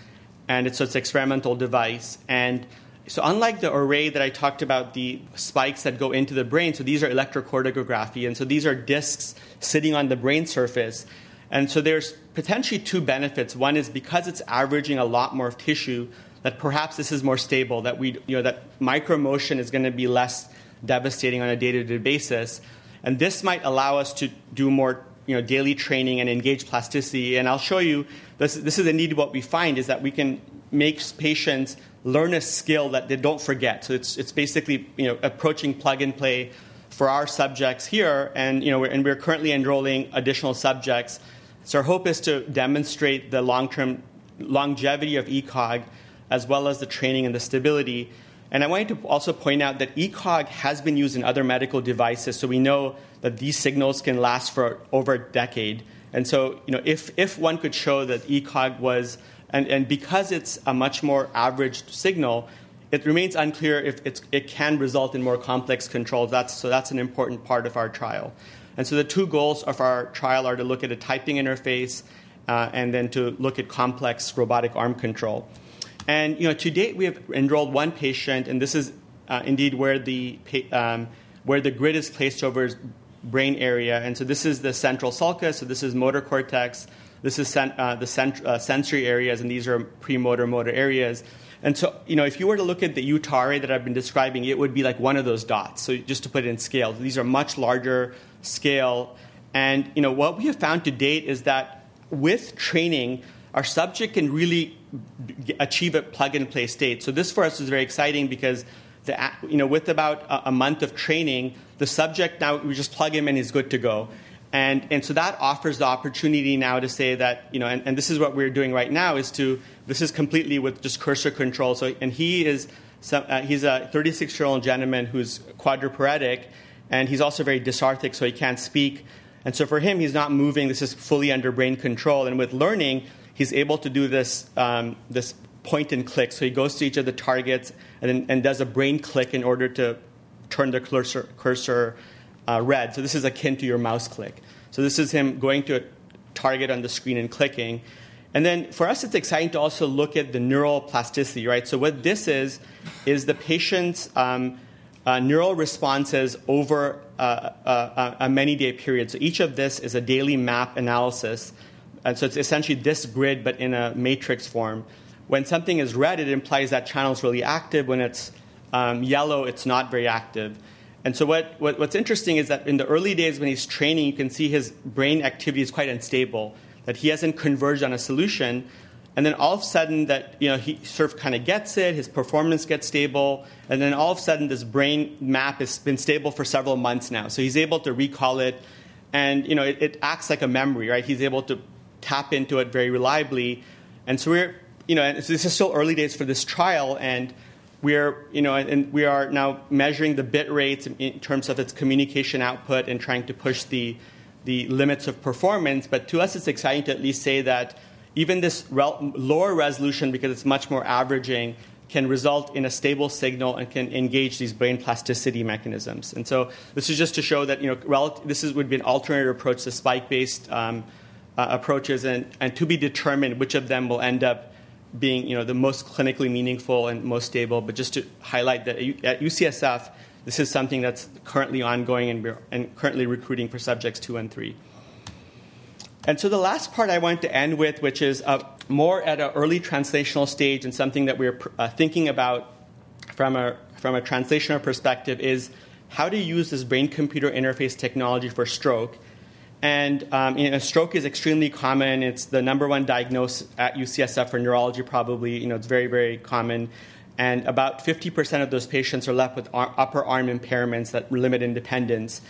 and it's, so it's an experimental device. And so unlike the array that I talked about, the spikes that go into the brain, so these are electrocorticography, and so these are discs sitting on the brain surface and so there's potentially two benefits. One is because it's averaging a lot more tissue, that perhaps this is more stable, that we you know that micromotion is going to be less devastating on a day-to-day basis. And this might allow us to do more you know, daily training and engage plasticity. And I'll show you this, this is indeed what we find is that we can make patients learn a skill that they don't forget. So it's, it's basically you know, approaching plug and play for our subjects here. And, you know, we're, and we're currently enrolling additional subjects so our hope is to demonstrate the long-term longevity of ECOG as well as the training and the stability. And I wanted to also point out that ECOG has been used in other medical devices, so we know that these signals can last for over a decade. And so, you know, if, if one could show that ECOG was, and, and because it's a much more averaged signal, it remains unclear if it can result in more complex controls. That's, so that's an important part of our trial. And so the two goals of our trial are to look at a typing interface uh, and then to look at complex robotic arm control. And you know, to date, we have enrolled one patient, and this is uh, indeed where the um, where the grid is placed over brain area. And so this is the central sulcus. So this is motor cortex. This is sen- uh, the cent- uh, sensory areas, and these are premotor motor areas. And so, you know, if you were to look at the array that I've been describing, it would be like one of those dots. So just to put it in scale, these are much larger scale. And you know, what we have found to date is that with training, our subject can really achieve a plug and play state. So this for us is very exciting because the, you know, with about a month of training, the subject now we just plug him and he's good to go. And, and so that offers the opportunity now to say that, you know, and, and this is what we're doing right now is to, this is completely with just cursor control. So, and he is, some, uh, he's a 36 year old gentleman who's quadriplegic and he's also very dysarthric, so he can't speak. And so for him, he's not moving. This is fully under brain control. And with learning, he's able to do this, um, this point and click. So he goes to each of the targets and, and does a brain click in order to turn the cursor, cursor uh, red. So this is akin to your mouse click. So this is him going to a target on the screen and clicking. And then for us, it's exciting to also look at the neural plasticity, right? So what this is, is the patient's um, uh, neural responses over uh, uh, a many day period. So each of this is a daily map analysis. And so it's essentially this grid, but in a matrix form. When something is red, it implies that channel is really active. When it's um, yellow, it's not very active. And so what, what, what's interesting is that in the early days when he's training, you can see his brain activity is quite unstable, that he hasn't converged on a solution. And then all of a sudden that you know he sort of kind of gets it his performance gets stable and then all of a sudden this brain map has been stable for several months now. So he's able to recall it and you know it, it acts like a memory right? He's able to tap into it very reliably. And so we're you know, this is still early days for this trial, and we're, you know, and we are now measuring the bit rates in terms of its communication output and trying to push the, the limits of performance. But to us, it's exciting to at least say that even this rel- lower resolution, because it's much more averaging, can result in a stable signal and can engage these brain plasticity mechanisms. And so this is just to show that you know rel- this is, would be an alternative approach to spike-based um, uh, approaches, and, and to be determined which of them will end up being you know the most clinically meaningful and most stable. But just to highlight that at UCSF, this is something that's currently ongoing and, and currently recruiting for subjects two and three. And so the last part I want to end with, which is uh, more at an early translational stage and something that we're uh, thinking about from a, from a translational perspective, is how to use this brain computer interface technology for stroke. And um, you know, stroke is extremely common. It's the number one diagnosis at UCSF for neurology, probably. You know, it's very, very common. And about 50% of those patients are left with upper arm impairments that limit independence.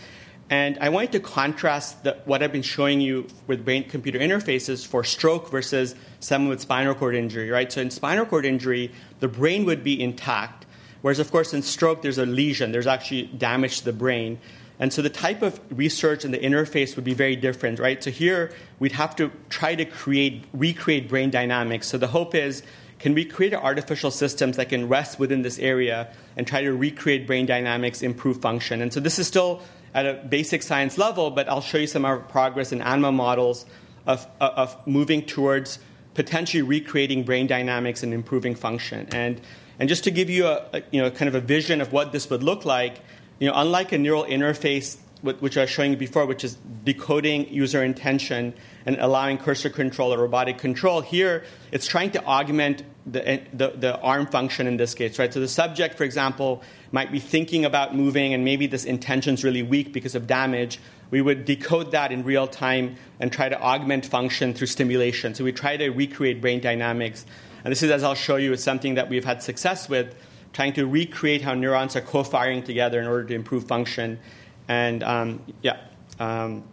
And I wanted to contrast the, what I've been showing you with brain computer interfaces for stroke versus someone with spinal cord injury, right? So in spinal cord injury, the brain would be intact, whereas, of course, in stroke, there's a lesion, there's actually damage to the brain. And so the type of research and the interface would be very different, right? So here, we'd have to try to create, recreate brain dynamics. So the hope is, can we create artificial systems that can rest within this area and try to recreate brain dynamics, improve function? And so this is still at a basic science level, but I'll show you some of our progress in animal models of, of moving towards potentially recreating brain dynamics and improving function. And, and just to give you a, a, you know, kind of a vision of what this would look like, you know, unlike a neural interface, which I was showing you before, which is decoding user intention and allowing cursor control or robotic control, here it's trying to augment the, eh, the, the arm function in this case, right? So the subject, for example, might be thinking about moving and maybe this intention is really weak because of damage, we would decode that in real time and try to augment function through stimulation. So we try to recreate brain dynamics. And this is, as I'll show you, is something that we've had success with, trying to recreate how neurons are co-firing together in order to improve function. And um, yeah, um,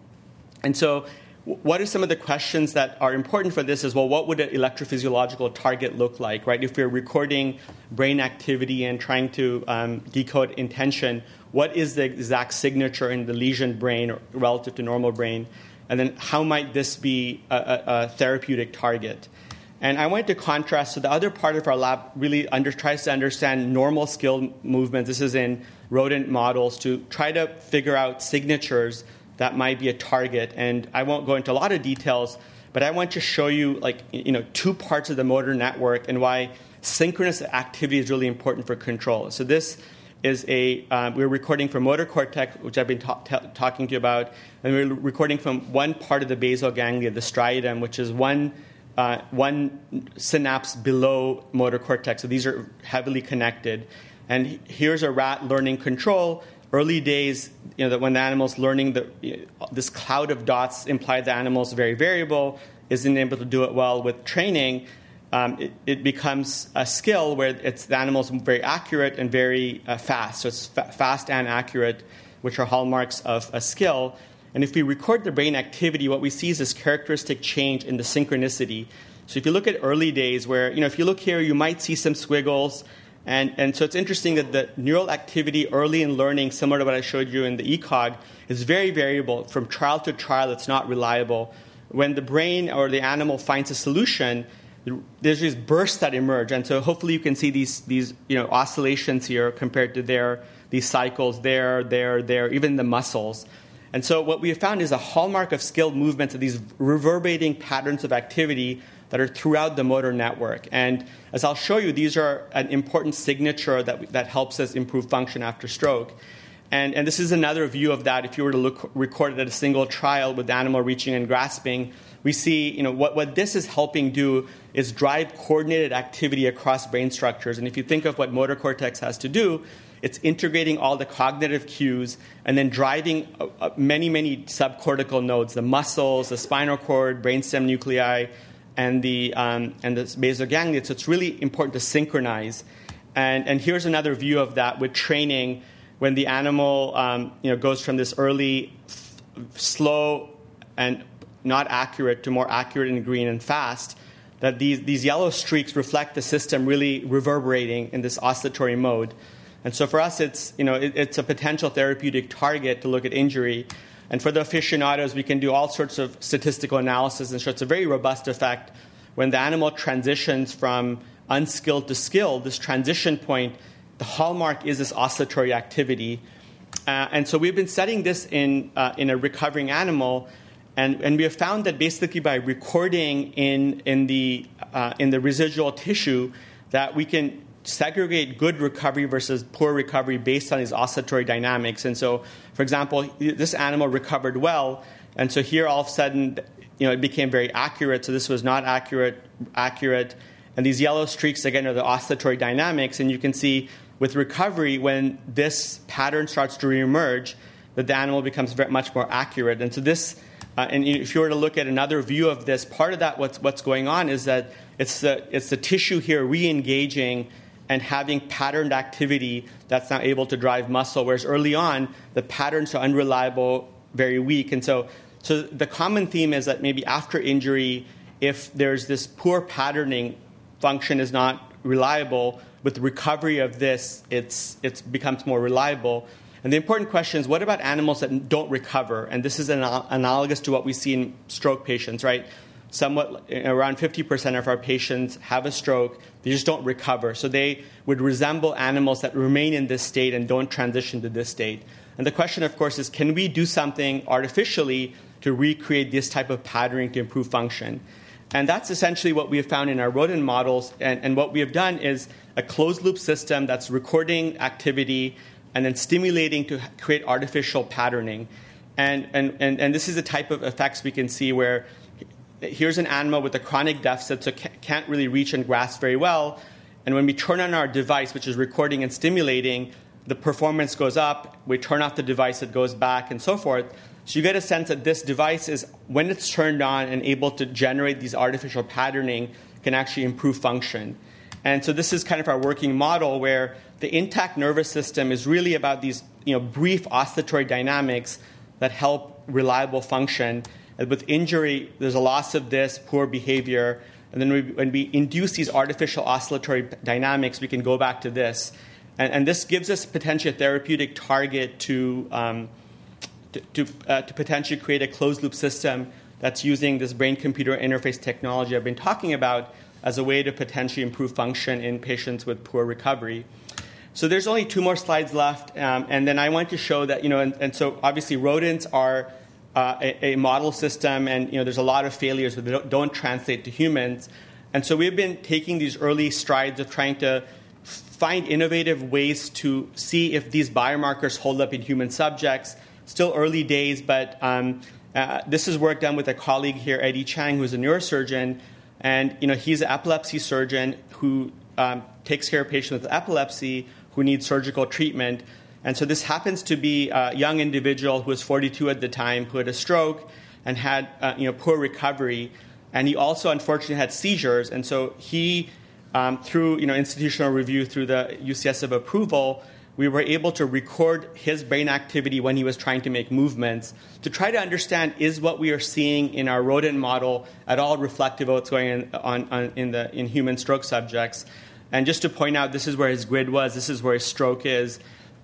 and so what are some of the questions that are important for this is well? What would an electrophysiological target look like right? If we're recording brain activity and trying to um, decode intention what is the exact signature in the lesion brain relative to normal brain? And then how might this be a, a, a therapeutic target and I wanted to contrast. So the other part of our lab really under, tries to understand normal skill movements. This is in rodent models to try to figure out signatures that might be a target. And I won't go into a lot of details, but I want to show you like you know two parts of the motor network and why synchronous activity is really important for control. So this is a uh, we're recording from motor cortex, which I've been ta- ta- talking to you about, and we're recording from one part of the basal ganglia, the striatum, which is one. Uh, one synapse below motor cortex. So these are heavily connected. And here's a rat learning control early days, you know, that when the animal's learning, the, you know, this cloud of dots imply the animal's very variable, isn't able to do it well with training. Um, it, it, becomes a skill where it's the animal's very accurate and very uh, fast. So it's fa- fast and accurate, which are hallmarks of a skill. And if we record the brain activity, what we see is this characteristic change in the synchronicity. So if you look at early days, where you know, if you look here, you might see some squiggles. And, and so it's interesting that the neural activity early in learning, similar to what I showed you in the ECOG, is very variable. From trial to trial, it's not reliable. When the brain or the animal finds a solution, there's these bursts that emerge. And so hopefully you can see these, these you know, oscillations here compared to their, these cycles there, there, there, even the muscles. And so what we have found is a hallmark of skilled movements are these reverberating patterns of activity that are throughout the motor network. And as I'll show you, these are an important signature that, that helps us improve function after stroke. And, and this is another view of that. If you were to look, record it at a single trial with animal reaching and grasping, we see you know, what, what this is helping do is drive coordinated activity across brain structures. And if you think of what motor cortex has to do, it's integrating all the cognitive cues and then driving uh, uh, many, many subcortical nodes the muscles, the spinal cord, brainstem nuclei, and the, um, and the basal ganglia. So it's really important to synchronize. And, and here's another view of that with training when the animal um, you know, goes from this early, f- slow, and not accurate to more accurate and green and fast. that these, these yellow streaks reflect the system really reverberating in this oscillatory mode. And so for us, it's, you know, it, it's a potential therapeutic target to look at injury. And for the aficionados, we can do all sorts of statistical analysis and show it's a very robust effect. When the animal transitions from unskilled to skilled, this transition point, the hallmark is this oscillatory activity. Uh, and so we've been studying this in, uh, in a recovering animal, and, and we have found that basically by recording in, in, the, uh, in the residual tissue, that we can segregate good recovery versus poor recovery based on these oscillatory dynamics. And so, for example, this animal recovered well, and so here all of a sudden, you know, it became very accurate. So this was not accurate, accurate. And these yellow streaks again are the oscillatory dynamics, and you can see with recovery when this pattern starts to reemerge, that the animal becomes very, much more accurate. And so this. Uh, and if you were to look at another view of this, part of that what's, what's going on is that it's the, it's the tissue here re-engaging and having patterned activity that's now able to drive muscle. Whereas early on, the patterns are unreliable, very weak. And so, so the common theme is that maybe after injury, if there's this poor patterning, function is not reliable. With recovery of this, it's, it becomes more reliable. And the important question is what about animals that don't recover? And this is an, analogous to what we see in stroke patients, right? somewhat around 50% of our patients have a stroke they just don't recover. So they would resemble animals that remain in this state and don't transition to this state. And the question of course is can we do something artificially to recreate this type of patterning to improve function? And that's essentially what we have found in our rodent models. And, and what we have done is a closed loop system that's recording activity and then stimulating to create artificial patterning. And, and, and, and this is the type of effects we can see where here's an animal with a chronic deficit, so can't really reach and grasp very well. And when we turn on our device, which is recording and stimulating, the performance goes up. We turn off the device, it goes back, and so forth. So you get a sense that this device is, when it's turned on and able to generate these artificial patterning, can actually improve function. And so this is kind of our working model where the intact nervous system is really about these you know, brief oscillatory dynamics that help reliable function. With injury, there's a loss of this, poor behavior. And then we, when we induce these artificial oscillatory dynamics, we can go back to this. And, and this gives us potentially a therapeutic target to, um, to, to, uh, to potentially create a closed loop system that's using this brain computer interface technology I've been talking about as a way to potentially improve function in patients with poor recovery. So there's only two more slides left, um, and then I want to show that you know, and, and so obviously rodents are uh, a, a, model system, and you know, there's a lot of failures that don't, don't translate to humans. And so we've been taking these early strides of trying to find innovative ways to see if these biomarkers hold up in human subjects. Still early days, but um, uh, this is work done with a colleague here, Eddie Chang, who's a neurosurgeon, and you know he's an epilepsy surgeon who um, takes care of patients with epilepsy who need surgical treatment. And so this happens to be a young individual who was 42 at the time who had a stroke and had uh, you know, poor recovery. And he also unfortunately had seizures. And so he, um, through you know, institutional review, through the UCSF approval, we were able to record his brain activity when he was trying to make movements to try to understand is what we are seeing in our rodent model at all reflective of what's going on, on in, the, in human stroke subjects. And just to point out, this is where his grid was, this is where his stroke is.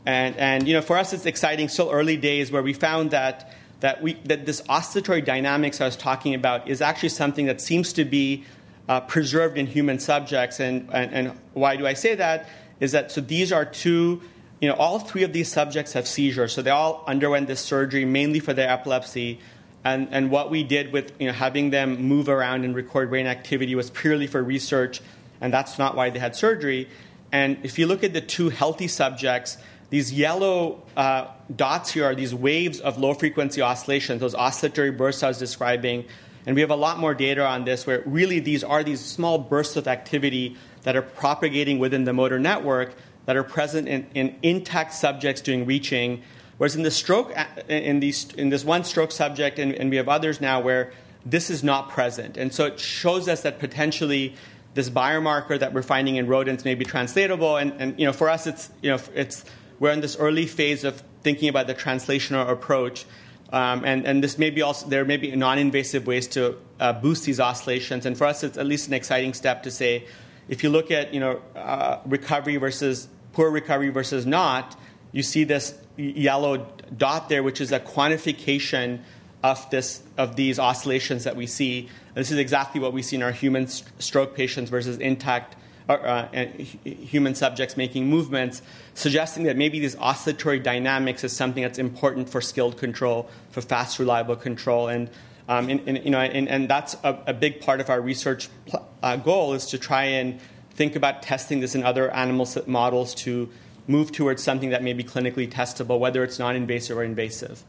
And, and you know, for us, it's exciting. Still early days where we found that that we that this oscillatory dynamics I was talking about is actually something that seems to be uh, preserved in human subjects. And, and and why do I say that? Is that so? These are two. You know, all three of these subjects have seizures, so they all underwent this surgery mainly for their epilepsy. And, and what we did with you know, having them move around and record brain activity was purely for research, and that's not why they had surgery. And if you look at the two healthy subjects, these yellow uh, dots here are these waves of low frequency oscillations, those oscillatory bursts I was describing. And we have a lot more data on this where really these are these small bursts of activity that are propagating within the motor network that are present in, in intact subjects doing reaching. Whereas in the stroke, uh, in, these, in this one stroke subject, and, and we have others now where this is not present. And so it shows us that potentially this biomarker that we're finding in rodents may be translatable. And, and you know, for us, it's, you know, it's we're in this early phase of thinking about the translational approach Um, and, and this may be also, there may be non-invasive ways to uh, boost these oscillations. And for us, it's at least an exciting step to say, if you look at you know, uh, recovery versus poor recovery versus not, you see this yellow dot there, which is a quantification of, this, of these oscillations that we see. And this is exactly what we see in our human st- stroke patients versus intact uh, human subjects making movements, suggesting that maybe these oscillatory dynamics is something that's important for skilled control, for fast, reliable control. And, um, and, and you know, and, and that's a, a, big part of our research pl- uh, goal is to try and think about testing this in other animal models to move towards something that may be clinically testable, whether it's non invasive or invasive.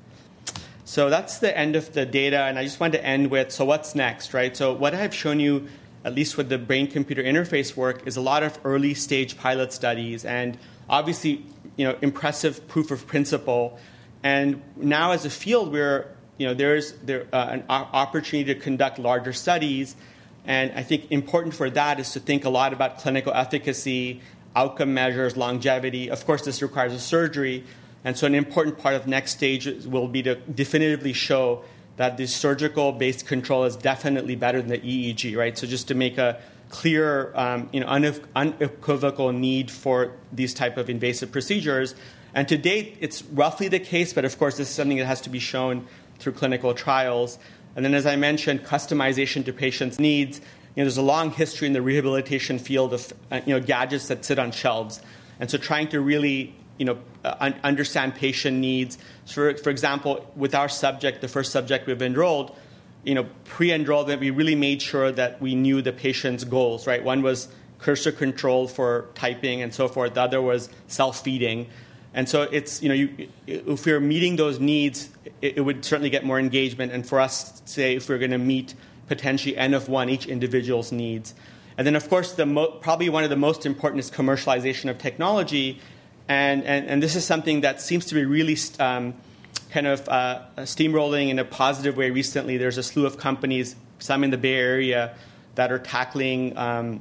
So that's the end of the data, and I just wanted to end with so what's next, right? So, what I've shown you, at least with the brain computer interface work, is a lot of early stage pilot studies and obviously, you know, impressive proof of principle. And now, as a field, we're you know, there's there, uh, an opportunity to conduct larger studies. And I think important for that is to think a lot about clinical efficacy outcome measures, longevity. Of course, this requires a surgery. And so, an important part of next stage will be to definitively show that the surgical based control is definitely better than the EEG, right? So, just to make a clear, um, you know, unequivocal need for these type of invasive procedures. And to date, it's roughly the case, but of course, this is something that has to be shown through clinical trials. And then, as I mentioned, customization to patients' needs You know, there's a long history in the rehabilitation field of uh, you know, gadgets that sit on shelves. And so trying to really you know, uh, understand patient needs. So for, for example, with our subject, the first subject we've enrolled, you know, pre-enrollment, we really made sure that we knew the patient's goals, right? One was cursor control for typing and so forth. The other was self-feeding. And so it's, you know, you, if we're meeting those needs, it, it, would certainly get more engagement. And for us, say, if we're going to meet potentially n of one each individual's needs. And then, of course, the mo- probably one of the most important is commercialization of technology. And, and, and this is something that seems to be really um, kind of uh, steamrolling in a positive way recently. There's a slew of companies, some in the Bay Area, that are tackling um,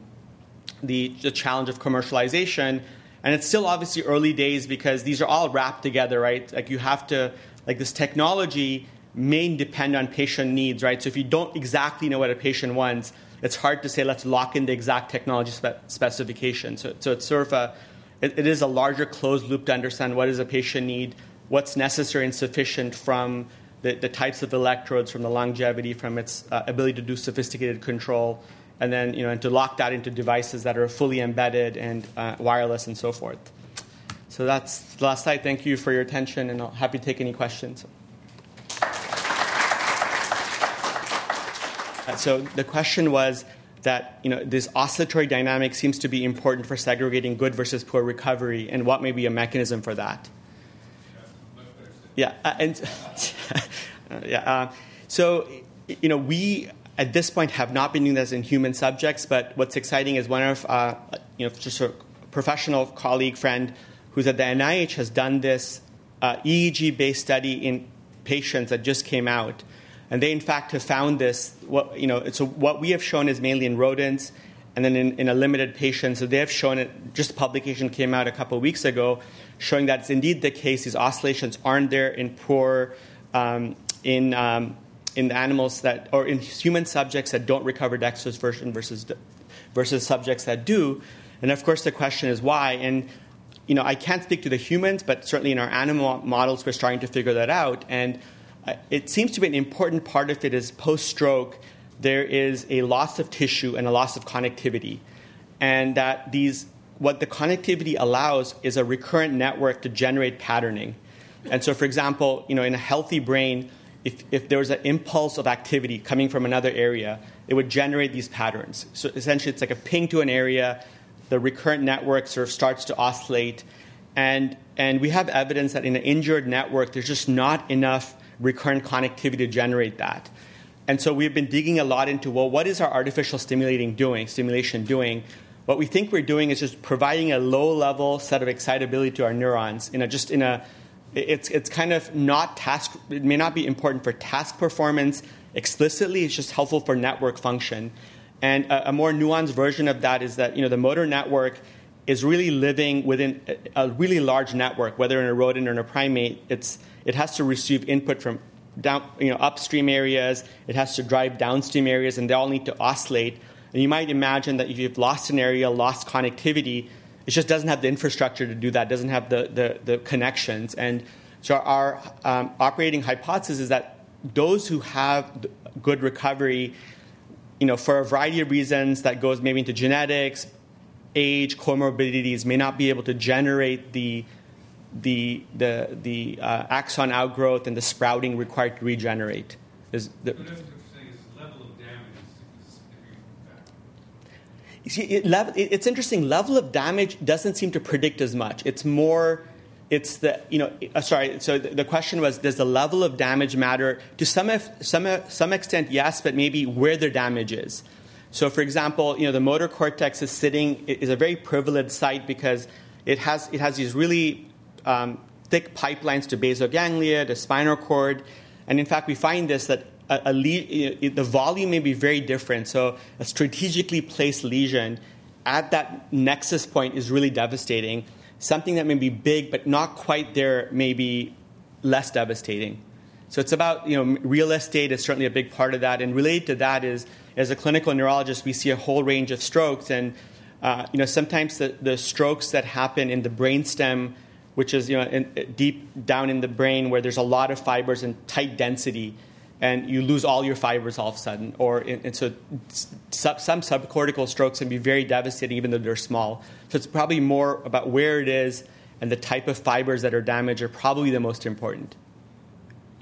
the, the challenge of commercialization. And it's still obviously early days because these are all wrapped together, right? Like you have to, like this technology may depend on patient needs, right? So if you don't exactly know what a patient wants, it's hard to say let's lock in the exact technology spe- specification. So, so it's sort of a it, it is a larger closed loop to understand what does a patient need, what's necessary and sufficient from the, the types of electrodes, from the longevity, from its uh, ability to do sophisticated control, and then you know and to lock that into devices that are fully embedded and uh, wireless and so forth. So that's the last slide. Thank you for your attention, and I'm happy to take any questions. So the question was that you know this oscillatory dynamic seems to be important for segregating good versus poor recovery, and what may be a mechanism for that? Yeah, uh, and yeah. Uh, so you know we at this point have not been doing this in human subjects, but what's exciting is one of uh, you know just a professional colleague friend who's at the NIH has done this uh, EEG based study in patients that just came out and they, in fact, have found this. What, you know, so what we have shown is mainly in rodents and then in, in a limited patient. So they have shown it, just a publication came out a couple of weeks ago showing that it's indeed the case. These oscillations aren't there in poor, um, in, um, in animals that, or in human subjects that don't recover dextrose version versus, versus subjects that do. And of course, the question is why. And you know, I can't speak to the humans, but certainly in our animal models, we're starting to figure that out. And it seems to be an important part of it is post stroke, there is a loss of tissue and a loss of connectivity. And that these, what the connectivity allows is a recurrent network to generate patterning. And so, for example, you know, in a healthy brain, if, if there was an impulse of activity coming from another area, it would generate these patterns. So essentially, it's like a ping to an area, the recurrent network sort of starts to oscillate. And, and we have evidence that in an injured network, there's just not enough recurrent connectivity to generate that. And so we've been digging a lot into well, what is our artificial stimulating doing, stimulation doing? What we think we're doing is just providing a low level set of excitability to our neurons in a just in a it's it's kind of not task it may not be important for task performance explicitly, it's just helpful for network function. And a, a more nuanced version of that is that you know the motor network is really living within a, really large network, whether in a rodent or in a primate. It's it has to receive input from down, you know, upstream areas, it has to drive downstream areas, and they all need to oscillate. And you might imagine that if you've lost an area, lost connectivity, it just doesn't have the infrastructure to do that, doesn't have the, the, the connections. And so our um, operating hypothesis is that those who have good recovery, you know, for a variety of reasons that goes maybe into genetics, age, comorbidities, may not be able to generate the the the the uh, axon outgrowth and the sprouting required to regenerate. Is the, you see, it, it's interesting. Level of damage doesn't seem to predict as much. It's more it's the you know uh, sorry so the, the, question was does the level of damage matter to some some some extent yes but maybe where the damage is so for example you know the motor cortex is sitting is a very privileged site because it has it has these really um, thick pipelines to basal ganglia to spinal cord and in fact we find this that a, a le- the volume may be very different so a strategically placed lesion at that nexus point is really devastating something that may be big but not quite there may be less devastating. So it's about, you know, real estate is certainly a big part of that. And related to that is, as a clinical neurologist, we see a whole range of strokes. And, uh, you know, sometimes the, the strokes that happen in the brainstem, which is, you know, in, deep down in the brain where there's a lot of fibers and tight density, and you lose all your fibers all of a sudden. Or and so some, some subcortical strokes can be very devastating, even though they're small. So it's probably more about where it is and the type of fibers that are damaged are probably the most important.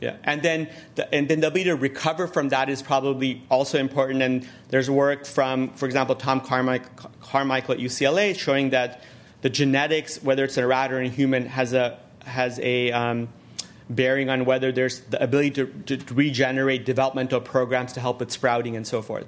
Yeah, and then the, and then the ability to recover from that is probably also important. And there's work from, for example, Tom Carmichael, Carmichael at UCLA showing that the genetics, whether it's in a rat or in a human, has a has a um, bearing on whether there's the ability to, to regenerate developmental programs to help with sprouting and so forth.